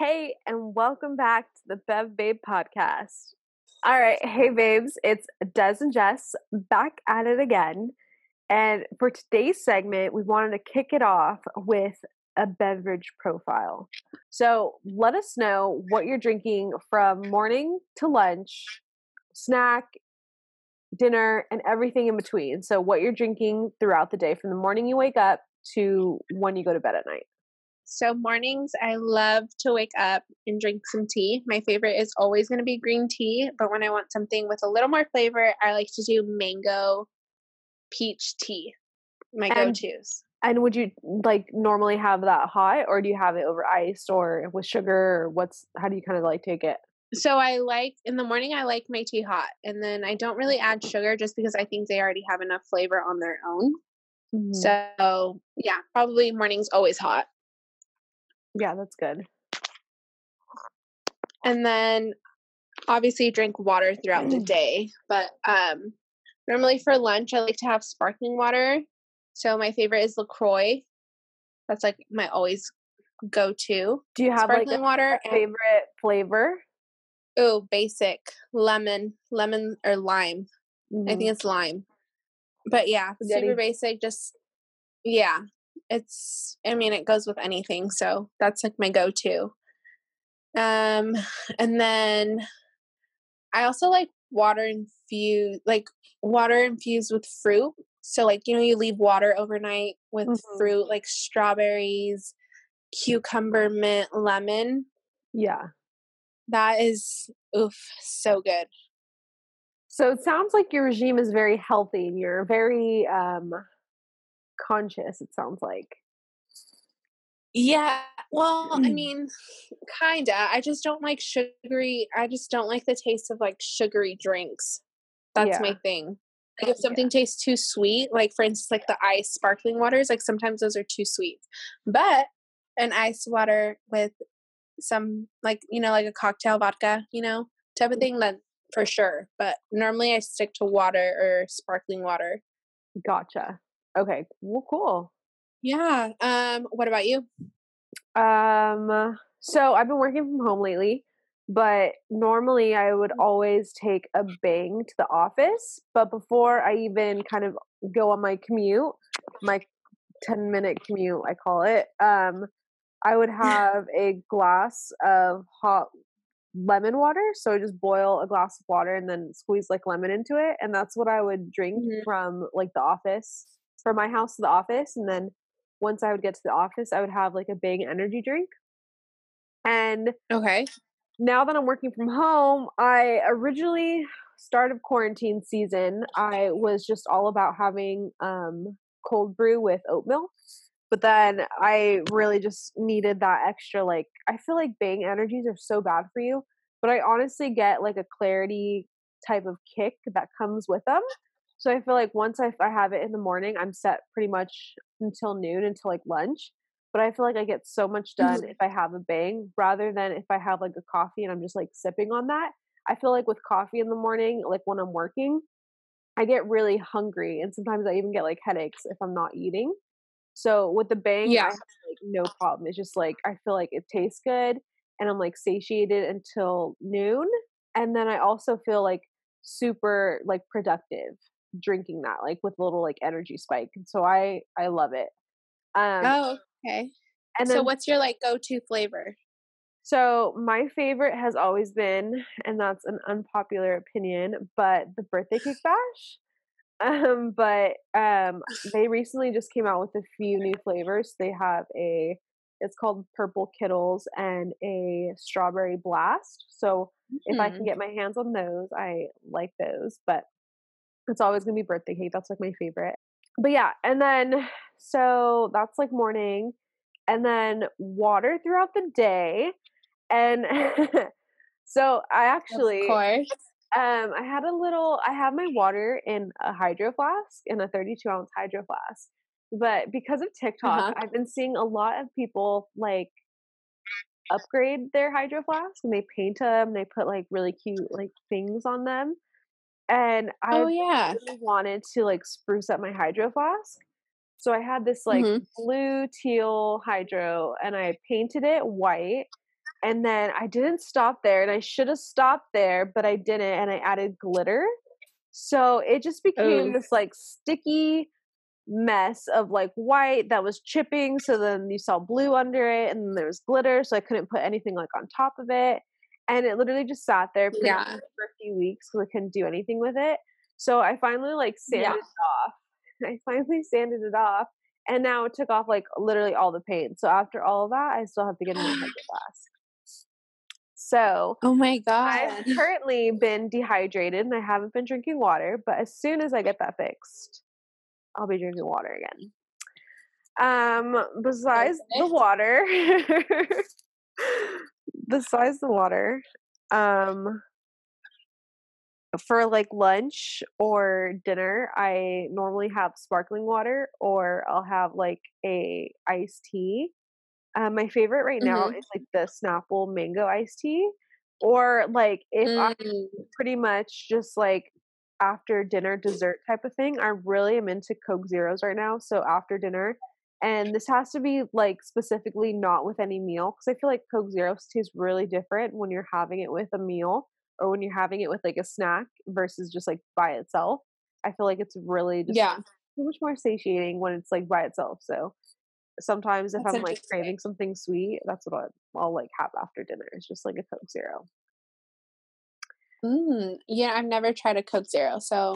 Hey, and welcome back to the Bev Babe podcast. All right, hey babes, it's Des and Jess back at it again. And for today's segment, we wanted to kick it off with a beverage profile. So let us know what you're drinking from morning to lunch, snack, dinner, and everything in between. So, what you're drinking throughout the day from the morning you wake up to when you go to bed at night. So mornings, I love to wake up and drink some tea. My favorite is always going to be green tea, but when I want something with a little more flavor, I like to do mango peach tea. My And- go-tos. And would you like normally have that hot, or do you have it over ice or with sugar, or what's how do you kind of like take it? So I like in the morning I like my tea hot, and then I don't really add sugar just because I think they already have enough flavor on their own. Mm-hmm. So yeah, probably mornings always hot. Yeah, that's good. and then obviously drink water throughout the day but um normally for lunch i like to have sparkling water. So my favorite is lacroix. That's like my always go-to Do you have like sparkling a water and favorite flavor? oh basic. Lemon lemon or lime. I Mhm. think it's lime. But yeah super basic just yeah it's i mean it goes with anything so that's like my go-to um and then i also like water infused like water infused with fruit so like you know you leave water overnight with Mhm. fruit like strawberries cucumber mint lemon yeah. that is oof so good So it sounds like your regime is very healthy and you're very um conscious, it sounds like. Yeah, well, I Mm. mean, kinda. I just don't like sugary. I just don't like the taste of like sugary drinks. That's Yeah. my thing. Like if something tastes too sweet, like for instance, like the ice sparkling waters, like sometimes those are too sweet. But an ice water with some like you know like a cocktail vodka, you know, type of thing, then for sure. But normally I stick to water or sparkling water. Gotcha. Okay. Well, cool. Yeah. Um. What about you? Um, so I've been working from home lately, but normally I would always take a bang to the office. But before I even kind of go on my commute, my 10 minute commute, I call it, um, I would have a glass of hot lemon water. So I just boil a glass of water and then squeeze like lemon into it. And that's what I would drink Mhm. from like the office, from my house to the office. And then once I would get to the office, I would have like a big energy drink. And Okay. now that I'm working from home, I originally start of quarantine season, I was just all about having um cold brew with oat milk. But then I really just needed that extra like I feel like bang energies are so bad for you, but I honestly get like a clarity type of kick that comes with them. So I feel like once I, I have it in the morning, I'm set pretty much until noon until like lunch. But I feel like I get so much done mm-hmm. if I have a bang rather than if I have like a coffee and I'm just like sipping on that. I feel like with coffee in the morning, like when I'm working, I get really hungry and sometimes I even get like headaches if I'm not eating. So with the bang, Yeah. I have like no problem. It's just like I feel like it tastes good and I'm like satiated until noon. And then I also feel like super like productive drinking that, like with a little like energy spike. And so I I love it. Um Oh, okay. and so what's your like go-to flavor? so my favorite has always been, and that's an unpopular opinion, but the birthday cake bash. Um, but um, they recently just came out with a few new flavors. They have a, it's called Purple Kiddles and a Strawberry Blast. So if I can Mhm. get my hands on those, I like those. But it's always gonna be birthday cake. That's like my favorite. But yeah, and then so that's like morning, and then water throughout the day, and so I actually of course. um I had a little I have my water in a hydro flask in a 32 ounce hydro flask. But because of TikTok, Uh-huh. I've been seeing a lot of people like upgrade their hydro flask and they paint them, they put like really cute like things on them. And I Oh yeah. really wanted to like spruce up my hydro flask. So I had this like Mhm. blue teal hydro and I painted it white and then I didn't stop there, and I should have stopped there, but I didn't, and I added glitter. So it just became Ooh. this like sticky mess of like white that was chipping. So then you saw blue under it, and there was glitter, so I couldn't put anything like on top of it. And it literally just sat there Yeah. for a few weeks because I couldn't do anything with it. So I finally like sanded Yeah. it off. I finally sanded it off, and now it took off like literally all the paint. So after all of that, I still have to get a new hydroflask. So Oh my god. I've currently been dehydrated and I haven't been drinking water, but as soon as I get that fixed, I'll be drinking water again. Um, besides the water, besides the water, um, for like lunch or dinner, I normally have sparkling water or I'll have like a iced tea. Um, my favorite right now Mhm. is like the Snapple mango iced tea. Or like if I Mm, pretty much just like after dinner dessert type of thing. I really am into Coke Zeros right now. So after dinner, and this has to be like specifically not with any meal because I feel like Coke Zero tastes really different when you're having it with a meal or when you're having it with like a snack versus just like by itself. I feel like it's really just yeah. so much more satiating when it's like by itself. So sometimes if That's I'm like craving something sweet, that's what I'll, I'll like have after dinner. It's just like a Coke Zero. Mm, yeah, I've never tried a Coke Zero, so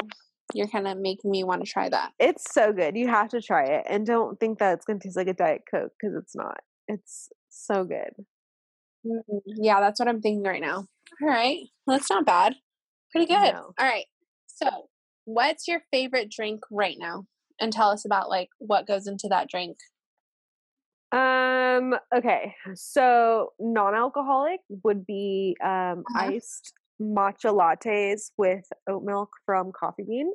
you're kind of making me want to try that. It's so good. You have to try it, and don't think that it's gonna taste like a Diet Coke because it's not. It's so good. Mm, Yeah, that's what I'm thinking right now. All right. Well, that's not bad. Pretty good. No. All right. So, what's your favorite drink right now? And tell us about like what goes into that drink. Um. Okay. So non-alcoholic would be um Uh-huh. iced matcha lattes with oat milk from Coffee Bean,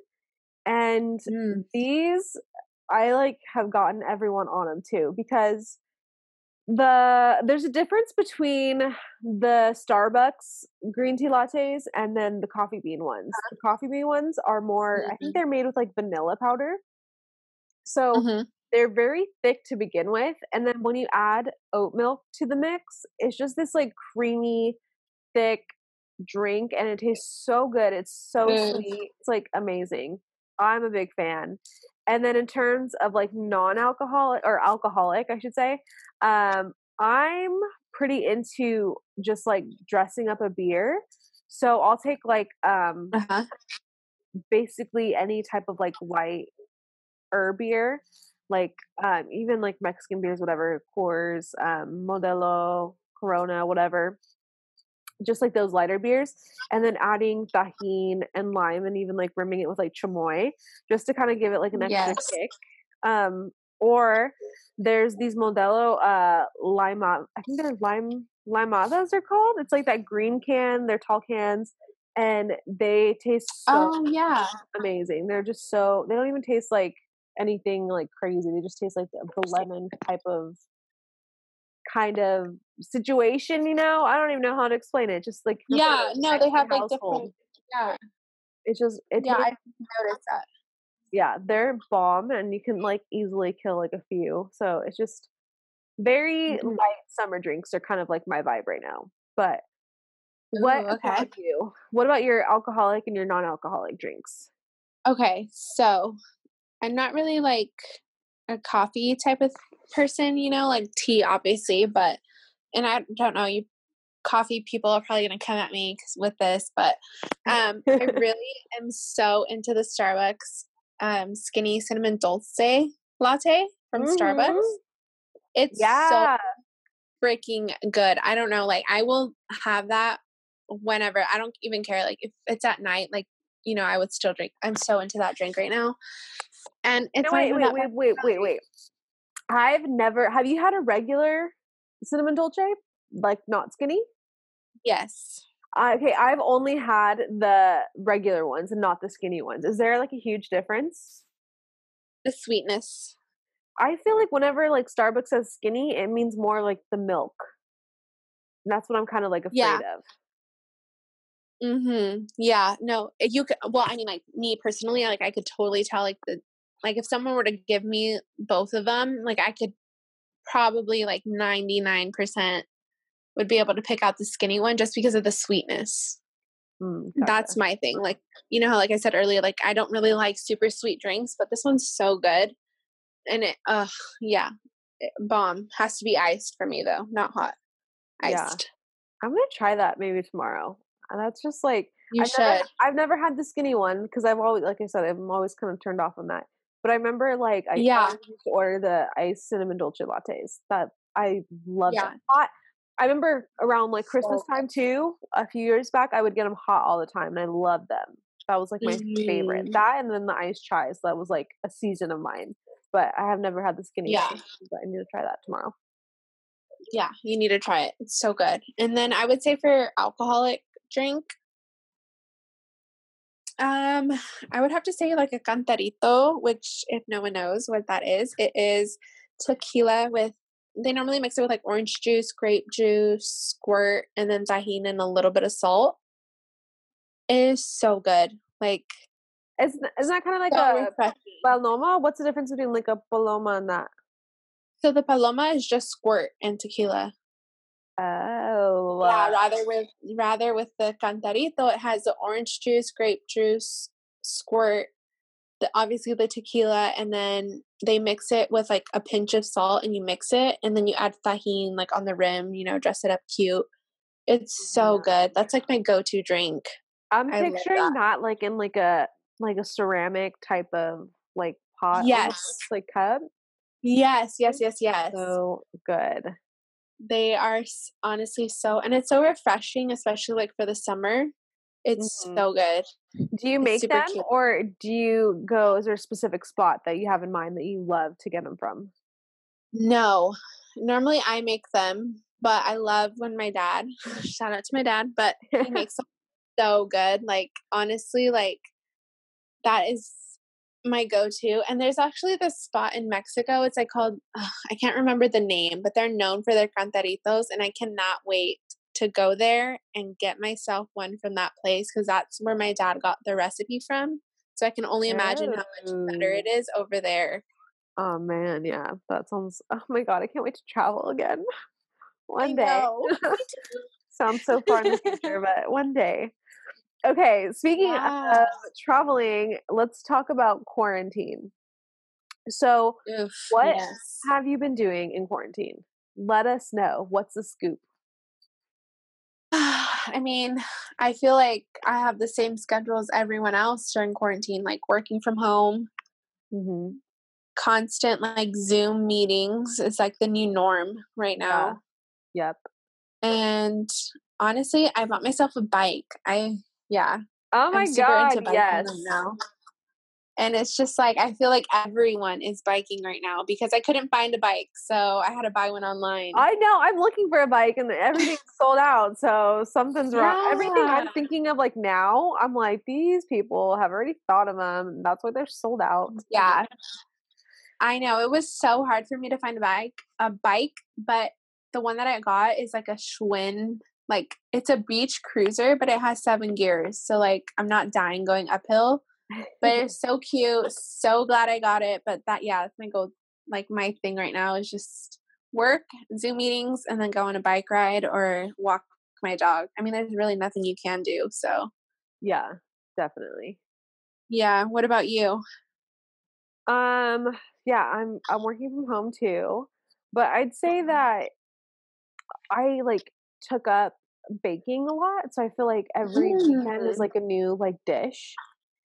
and Mm. these I like have gotten everyone on them too because the there's a difference between the Starbucks green tea lattes and then the coffee bean ones. The coffee bean ones are more I Mhm. think they're made with like vanilla powder. So Mhm. they're very thick to begin with and then when you add oat milk to the mix, it's just this like creamy thick drink and it tastes so good. It's so Mm. sweet. It's like amazing. I'm a big fan. And then in terms of like non-alcoholic or alcoholic, I should say, um, I'm pretty into just like dressing up a beer. So I'll take like um Uh-huh. basically any type of like white or beer, like um even like Mexican beers, whatever, Coors, um, Modelo, Corona, whatever. Just like those lighter beers, and then adding Tajín and lime, and even like rimming it with like chamoy, just to kind of give it like an extra Yes. kick. Um, or there's these Modelo uh lima, I think they're lime limadas they're called. It's like that green can, they're tall cans, and they taste so Oh yeah. amazing. They're just so they don't even taste like anything like crazy. They just taste like the, the lemon type of kind of situation, you know? I don't even know how to explain it. Just like Yeah. No, they have like different. Yeah. It's just it Yeah, I noticed that. yeah, they're bomb and you can like easily kill like a few. So it's just very Mhm. light summer drinks are kind of like my vibe right now. But what Ooh, okay. about you? What about your alcoholic and your non-alcoholic drinks? Okay, so I'm not really like a coffee type of person, you know, like tea, obviously, but and I don't know, you coffee people are probably gonna come at me with this, but um, I really am so into the Starbucks um skinny cinnamon dulce latte from Starbucks. Mhm. It's Yeah. so freaking good. I don't know, like I will have that whenever. I don't even care. Like if it's at night, like you know, I would still drink. I'm so into that drink right now. And it's No, wait, wait, wait, wait, wait, wait. I've never. Have you had a regular cinnamon dolce, like not skinny? Yes. Uh, okay, I've only had the regular ones and not the skinny ones. Is there like a huge difference? The sweetness. I feel like whenever like Starbucks says skinny, it means more like the milk. And that's what I'm kind of like afraid Yeah. of. Mhm. Yeah, no. eh, You could well, I mean like me personally, like I could totally tell like the like if someone were to give me both of them, like I could probably like 99% would be able to pick out the skinny one just because of the sweetness. Mm, That's my thing. Like, you know how like I said earlier, like I don't really like super sweet drinks, but this one's so good. And it uh yeah. It, bomb. Has to be iced for me though, not hot. Yeah. Iced. I'm gonna try that maybe tomorrow. And that's just like You I've should. never, I've never had the skinny one because I've always, like I said, I'm always kind of turned off on that. But I remember, like, I Yeah. used to order the iced cinnamon dolce lattes. That I love Yeah. them hot. I remember around like Christmas time too. A few years back, I would get them hot all the time, and I loved them. That was like my favorite. Mhm. That and then the iced chais. That was like a season of mine. But I have never had the skinny. Yeah. But I need to try that tomorrow. Yeah, you need to try it. It's so good. And then I would say for alcoholic drink, um, I would have to say like a cantarito, which if no one knows what that is, it is tequila with they normally mix it with like orange juice, grape juice, squirt, and then Tajín and a little bit of salt. It is so good. Like Isn't, isn't that kind of like so a refreshing. paloma? What's the difference between like a paloma and that? So the paloma is just squirt and tequila. Oh, Yeah, uh, rather with rather with the cantarito, it has the orange juice, grape juice, squirt, the obviously the tequila, and then they mix it with like a pinch of salt, and you mix it, and then you add Tajín like on the rim, you know, dress it up cute. It's so good. That's like my go-to drink. I'm I picturing that. that. like in like a like a ceramic type of like pot, Yes. almost, like cup. Yes, yes, yes, yes. So good. They are honestly so, and it's so refreshing, especially like for the summer. It's Mhm. so good. Do you make them, cute. or do you go? Is there a specific spot that you have in mind that you love to get them from? No, normally I make them, but I love when my dad, shout out to my dad, but he makes them so good. Like, honestly, like, that is my go to. And there's actually this spot in Mexico. It's like called, ugh, I can't remember the name, but they're known for their cantaritos. And I cannot wait to go there and get myself one from that place because that's where my dad got the recipe from. So I can only imagine how much better Oh. it is over there. Oh man, yeah, that sounds. Oh my god, I can't wait to travel again. One I day. Sounds so far in the future, but one day. Okay, speaking Yeah. of traveling, let's talk about quarantine. So, Oof, What yes. have you been doing in quarantine? Let us know. What's the scoop? I mean, I feel like I have the same schedule as everyone else during quarantine, like working from home, Mm-hmm. constant like Zoom meetings is like the new norm right now. Yep. And honestly, I bought myself a bike. I yeah, Oh my god, yes. right now. And it's just like I feel like everyone is biking right now because I couldn't find a bike, so I had to buy one online. I know. I'm looking for a bike and everything's sold out. So something's wrong. Everything I'm thinking of like now, I'm like, these people have already thought of them. That's why they're sold out. Mm, yeah. I know it was so hard for me to find a bike, a bike, but the one that I got is like a Schwinn, like it's a beach cruiser, but it has seven gears. So like I'm not dying going uphill, but it's so cute. So glad I got it. But that yeah, that's my goal. Like my thing right now is just work, Zoom meetings, and then go on a bike ride or walk my dog. I mean, there's really nothing you can do. So yeah, definitely. yeah. What about you? Um, yeah, I'm I'm working from home too, but I'd say that I like took up baking a lot, so I feel like every weekend is Mm. like a new like dish.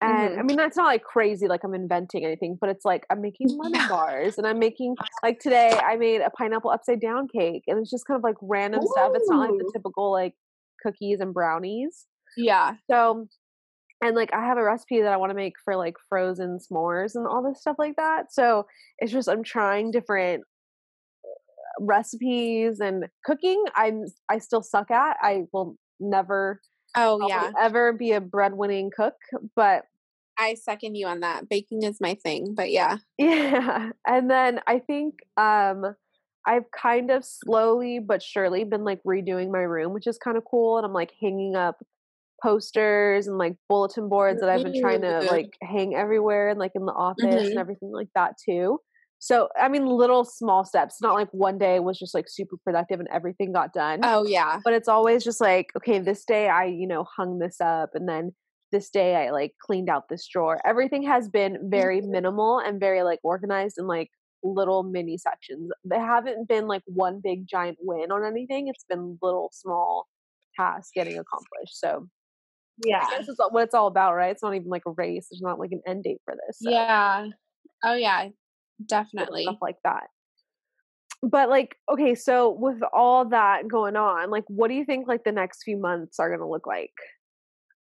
And I Mhm. mean, that's not like crazy, like I'm inventing anything, but it's like I'm making lemon bars and I'm making like today I made a pineapple upside down cake and it's just kind of like random stuff. It's not like the typical like cookies and brownies. Yeah. So, and like I have a recipe that I want to make for like frozen s'mores and all this stuff like that. So it's just I'm trying different recipes and cooking. I'm I still suck at. I will never Oh yeah. ever be a breadwinning cook, but I second you on that. Baking is my thing, but yeah. yeah. And then I think um I've kind of slowly but surely been like redoing my room, which is kind of cool. And I'm like hanging up posters and like bulletin boards that I've been trying to like hang everywhere and like in the office Mhm. and everything like that too. So, I mean, little small steps. Not like one day was just like super productive and everything got done. Oh, yeah. But it's always just like, okay, this day I, you know, hung this up and then this day I like cleaned out this drawer. Everything has been very Mm-hmm. minimal and very like organized in like little mini sections. They haven't been like one big giant win on anything. It's been little small tasks getting accomplished. So Yeah. I guess it's what it's all about, right? It's not even like a race. There's not like an end date for this. So Yeah. Oh, yeah. Definitely. stuff like that. But like, okay, so with all that going on, like, what do you think like the next few months are gonna look like?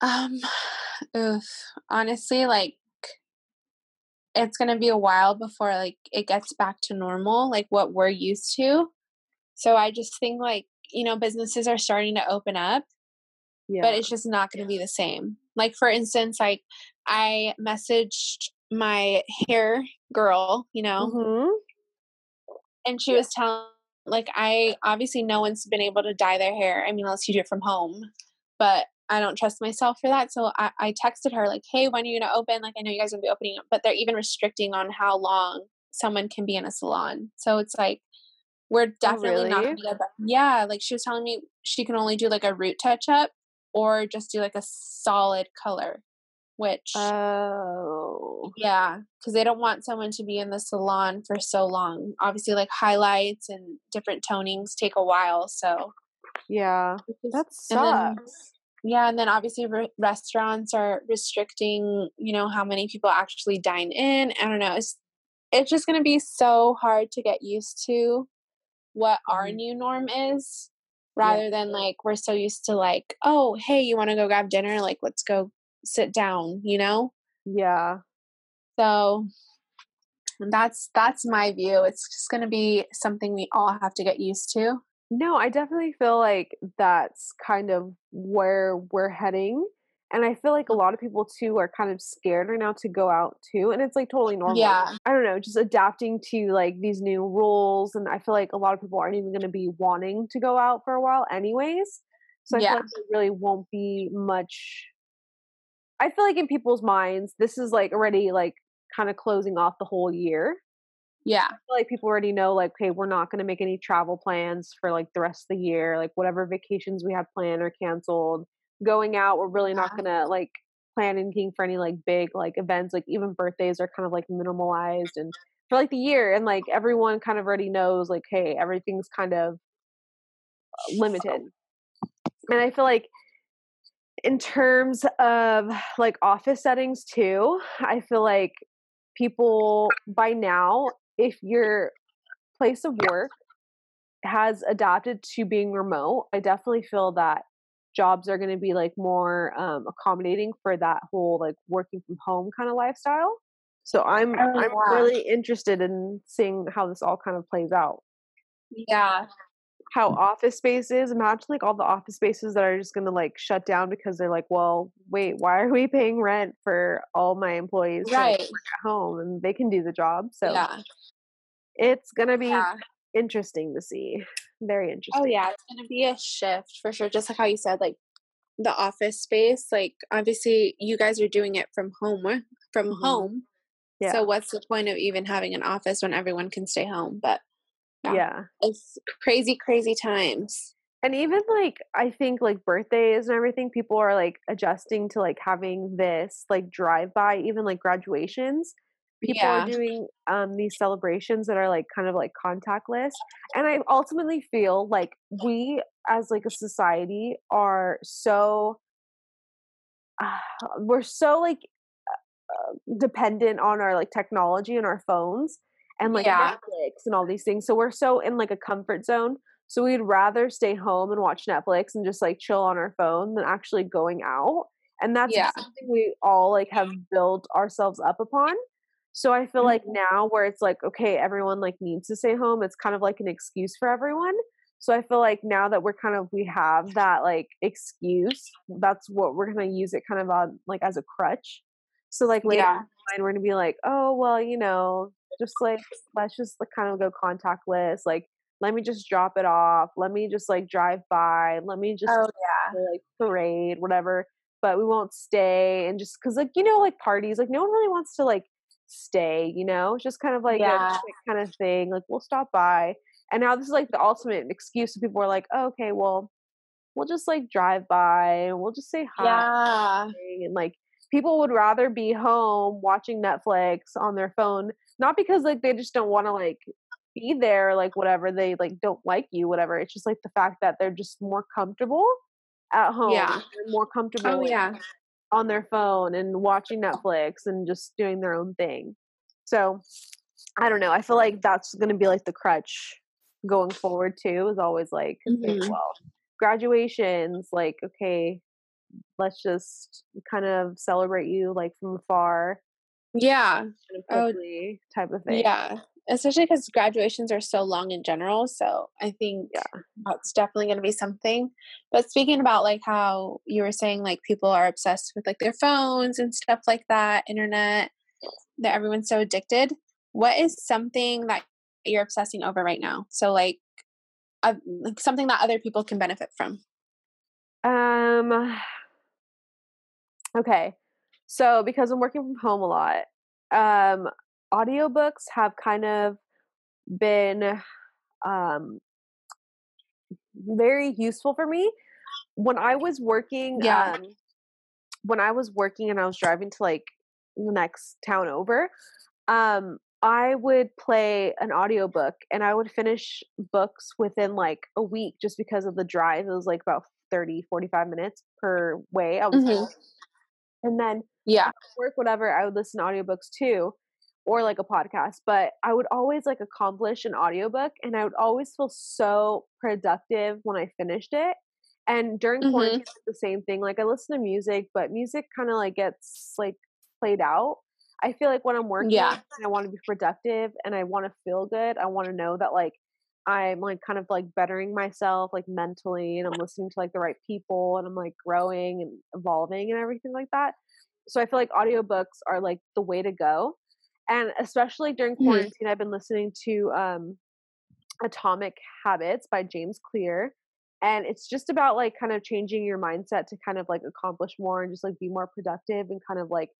Um, oof. Honestly, like, it's gonna be a while before like it gets back to normal, like what we're used to. So I just think like you know businesses are starting to open up, Yeah. but it's just not going to be the same. Like for instance, like I messaged my hair girl, you know, Mhm. and she was telling like I obviously no one's been able to dye their hair. I mean, unless you do it from home, but I don't trust myself for that. So I, I texted her like, "Hey, when are you gonna open? Like, I know you guys are gonna be opening, up. but they're even restricting on how long someone can be in a salon. So it's like we're definitely not really? gonna get back. Yeah, like she was telling me she can only do like a root touch up or just do like a solid color, which Oh. yeah, because they don't want someone to be in the salon for so long. Obviously, like highlights and different tonings take a while. So Yeah. That and then- sucks. yeah, and then obviously re- restaurants are restricting, you know, how many people actually dine in. I don't know. It's it's just going to be so hard to get used to what our Mhm. new norm is rather than like we're so used to like, oh, hey, you want to go grab dinner? Like let's go sit down, you know? Yeah. So that's that's my view. It's just going to be something we all have to get used to. No, I definitely feel like that's kind of where we're heading. And I feel like a lot of people too are kind of scared right now to go out too. And it's like totally normal. Yeah. I don't know, just adapting to like these new rules. And I feel like a lot of people aren't even going to be wanting to go out for a while, anyways. So I Yeah. feel like there really won't be much. I feel like in people's minds, this is like already like kind of closing off the whole year. Yeah. I feel like people already know like okay we're not going to make any travel plans for like the rest of the year like whatever vacations we had planned are canceled going out we're really not going to like plan anything for any like big like events like even birthdays are kind of like minimalized and for like the year and like everyone kind of already knows like hey everything's kind of uh, limited and i feel like in terms of like office settings too i feel like people by now if your place of work has adapted to being remote i definitely feel that jobs are going to be like more um, accommodating for that whole like working from home kind of lifestyle so i'm Oh, i'm yeah. really interested in seeing how this all kind of plays out Yeah. How office space is imagine like all the office spaces that are just going to like shut down because they're like well wait why are we paying rent for all my employees like, Right. at home and they can do the job so yeah. it's going to be Yeah. interesting to see very interesting Oh yeah, it's gonna be a shift for sure. Just like how you said, like the office space. Like obviously, you guys are doing it from home, from Mhm. home. yeah So what's the point of even having an office when everyone can stay home? But yeah. yeah it's crazy, crazy times. and even like i think like birthdays and everything people are like adjusting to like having this like drive by even like graduations people yeah, are doing um these celebrations that are like kind of like contactless and i ultimately feel like we as like a society are so uh, we're so like uh, dependent on our like technology and our phones and like Yeah. Netflix and all these things so we're so in like a comfort zone so we'd rather stay home and watch Netflix and just like chill on our phone than actually going out and that's Yeah. something we all like have built ourselves up upon so I feel like Mhm. now where it's like, okay, everyone like needs to stay home, it's kind of like an excuse for everyone. So I feel like now that we're kind of we have that like excuse, that's what we're gonna use it kind of on like as a crutch. So like later yeah, on, we're gonna be like, oh well, you know, just like let's just like kind of go contactless. Like let me just drop it off. Let me just like drive by. Let me just oh yeah, like parade, whatever. But we won't stay and just because like you know like parties, like no one really wants to like stay, you know? It's just kind of like Yeah. a quick kind of thing. Like we'll stop by. And now this is like the ultimate excuse. So people are like, oh, okay, well, we'll just like drive by and we'll just say hi. Yeah. And like people would rather be home watching Netflix on their phone, not because like they just don't want to like be there, like whatever, they like don't like you, whatever. It's just like the fact that they're just more comfortable at home. Yeah. They're more comfortable Oh yeah. on their phone and watching Netflix and just doing their own thing. So I don't know. I feel like that's going to be like the crutch going forward too. Is always like, Mhm. well, graduations, like okay, let's just kind of celebrate you like from afar, Yeah. kind of Oh, type of thing. Yeah. Especially because graduations are so long in general. So I think Yeah. that's definitely going to be something. But speaking about like how you were saying, like people are obsessed with like their phones and stuff like that, internet, that everyone's so addicted. What is something that you're obsessing over right now? So like, uh, like something that other people can benefit from. Um. Okay, so because I'm working from home a lot, um, audiobooks have kind of been um very useful for me. When I was working, Yeah. um, when I was working and I was driving to like the next town over, um, I would play an audiobook and I would finish books within like a week just because of the drive. It was like about 30, 45 minutes per way. I was Mhm. And then Yeah. work, whatever, I would listen to audiobooks too, or like a podcast. But I would always like accomplish an audiobook and I would always feel so productive when I finished it. And during Mhm. quarantine, it's the same thing. Like I listen to music, but music kind of like gets like played out. I feel like when I'm working Yeah. and I want to be productive and I want to feel good, I want to know that like I'm like kind of like bettering myself like mentally and I'm listening to like the right people and I'm like growing and evolving and everything like that. So I feel like audiobooks are like the way to go. And especially during Mhm. quarantine, I've been listening to um Atomic Habits by James Clear. And it's just about like kind of changing your mindset to kind of like accomplish more and just like be more productive and kind of like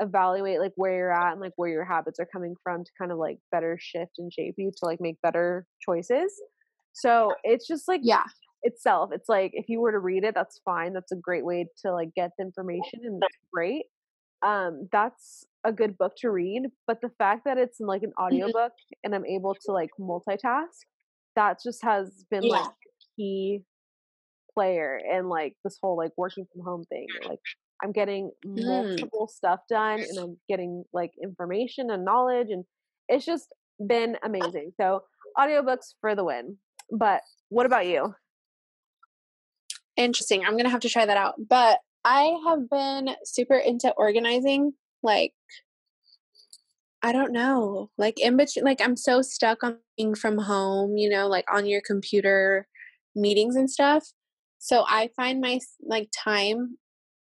evaluate like where you're at and like where your habits are coming from to kind of like better shift and shape you to like make better choices. So it's just like Yeah. itself. It's like if you were to read it, that's fine. That's a great way to like get the information and that's great. Um, that's a good book to read. But the fact that it's in like an Mhm. audiobook and I'm able to like multitask, that just has been like Yeah. a key player in like this whole like working from home thing. Like I'm getting Mm. multiple stuff done and I'm getting like information and knowledge and it's just been amazing. So audiobooks for the win. But what about you? Interesting. I'm gonna have to try that out. But I have been super into organizing. Like, I don't know. Like in between, like I'm so stuck on being from home. You know, like on your computer meetings and stuff. So I find my like time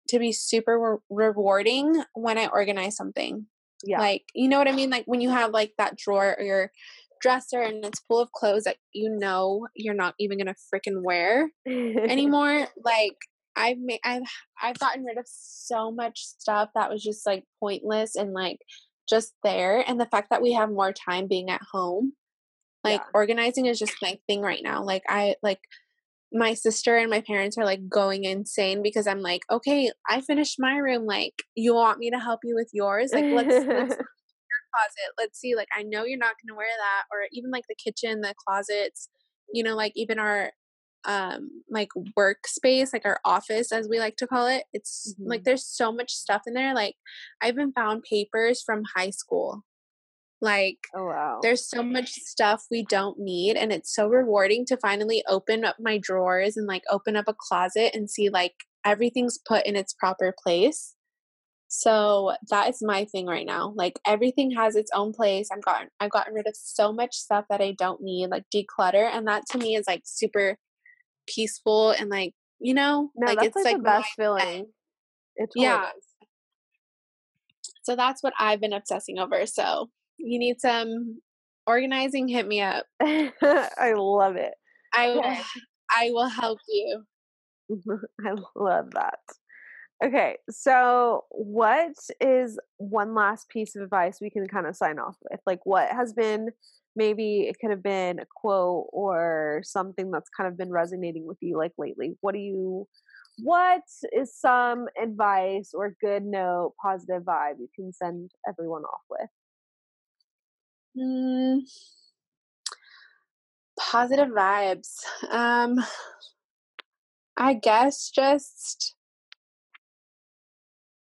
to be super re- rewarding when I organize something. Yeah. Like, you know what I mean? Like when you have like that drawer or your dresser and it's full of clothes that you know you're not even gonna freaking wear anymore. like I've made I've I've gotten rid of so much stuff that was just like pointless and like just there. And the fact that we have more time being at home, like Yeah. organizing is just my thing right now. Like I like my sister and my parents are like going insane because I'm like, okay, I finished my room. Like, you want me to help you with yours? Like, let's let's closet. Let's see. Like, I know you're not gonna wear that, or even like the kitchen, the closets. You know, like even our um like workspace, like our office, as we like to call it. It's like Mhm. there's so much stuff in there. Like, I've even found papers from high school. Like, oh wow. there's so much stuff we don't need and it's so rewarding to finally open up my drawers and like open up a closet and see like everything's put in its proper place so that is my thing right now like everything has its own place i've gotten i've gotten rid of so much stuff that i don't need like declutter and that to me is like super peaceful and like you know no, like it's like, like the best feeling. It's yeah so that's what i've been obsessing over so you need some organizing hit me up. I love it. I will Okay. I will help you. I love that. Okay, so what is one last piece of advice we can kind of sign off with? Like, what has been maybe it could have been a quote or something that's kind of been resonating with you like lately? What do you, what is some advice or good note, positive vibe you can send everyone off with? Mm, positive vibes. Um, I guess just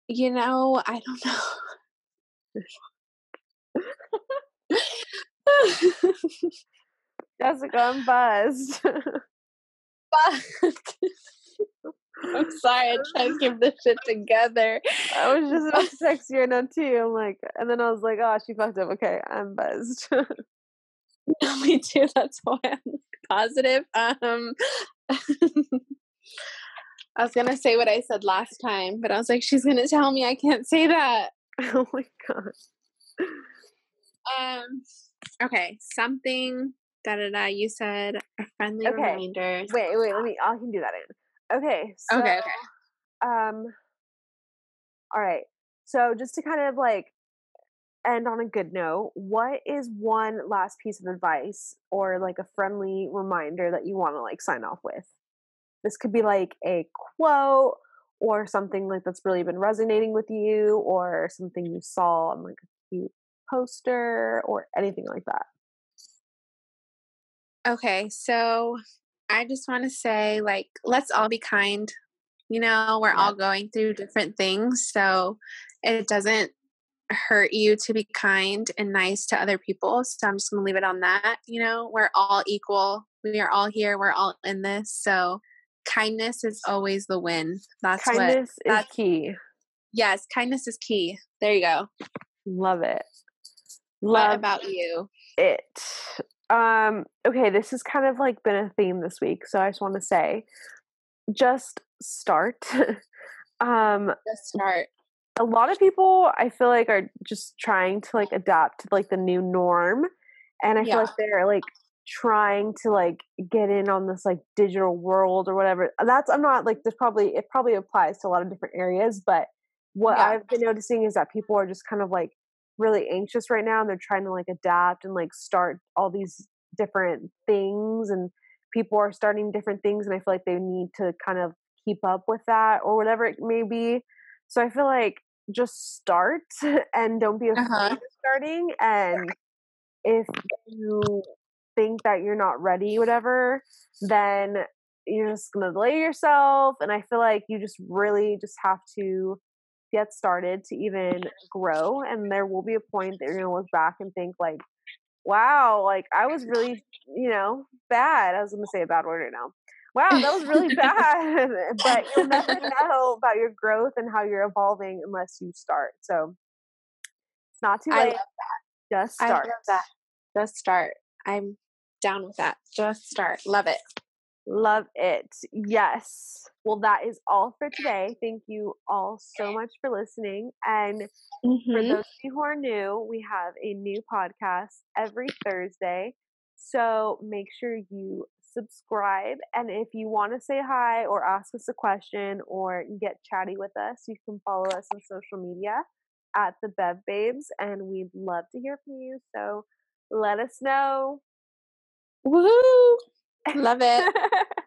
you know, I don't know. Jessica, I'm buzzed. I'm sorry, I tried to keep this shit together. I was just about to text you and too. I'm like, and then I was like, oh, she fucked up. Okay, I'm buzzed. Me too. That's why I'm positive. Um, I was gonna say what I said last time, but I was like, she's gonna tell me I can't say that. Oh my god. Um. Okay. Something. Da da da. You said a friendly okay. reminder. Wait, wait. Let me. I can do that in. Okay. So, okay. Okay. Um. All right. So just to kind of like end on a good note, what is one last piece of advice or like a friendly reminder that you want to like sign off with? This could be like a quote or something like that's really been resonating with you or something you saw on like a cute poster or anything like that. Okay, so I just want to say like let's all be kind. You know, we're yeah. all going through different things, so it doesn't hurt you to be kind and nice to other people. So I'm just going to leave it on that. You know, we're all equal. We are all here. We're all in this. So kindness is always the win. That's kindness what, that's, is key. Yes, kindness is key. There you go. Love it. Love what about you? It. Um, okay, this has kind of like been a theme this week, so I just want to say just start. um just start. A lot of people I feel like are just trying to like adapt to like the new norm. And I yeah. feel like they're like trying to like get in on this like digital world or whatever. That's I'm not like there's probably it probably applies to a lot of different areas, but what yeah. I've been noticing is that people are just kind of like really anxious right now and they're trying to like adapt and like start all these different things and people are starting different things and I feel like they need to kind of keep up with that or whatever it may be. So I feel like just start and don't be afraid uh-huh. of starting and if you think that you're not ready, whatever, then you're just gonna delay yourself. And I feel like you just really just have to get started to even grow. And there will be a point that you're gonna look back and think like, wow, like I was really, you know, bad. I was gonna say a bad word right now. Wow, that was really bad. but you'll never know about your growth and how you're evolving unless you start. So it's not too late. Just start. I love that. Just start. I'm down with that. Just start. Love it. Love it. Yes. Well, that is all for today. Thank you all so much for listening. And mm-hmm. for those of you who are new, we have a new podcast every Thursday. So make sure you subscribe. And if you want to say hi or ask us a question or get chatty with us, you can follow us on social media at the Bev Babes. And we'd love to hear from you. So let us know. Woohoo! Love it.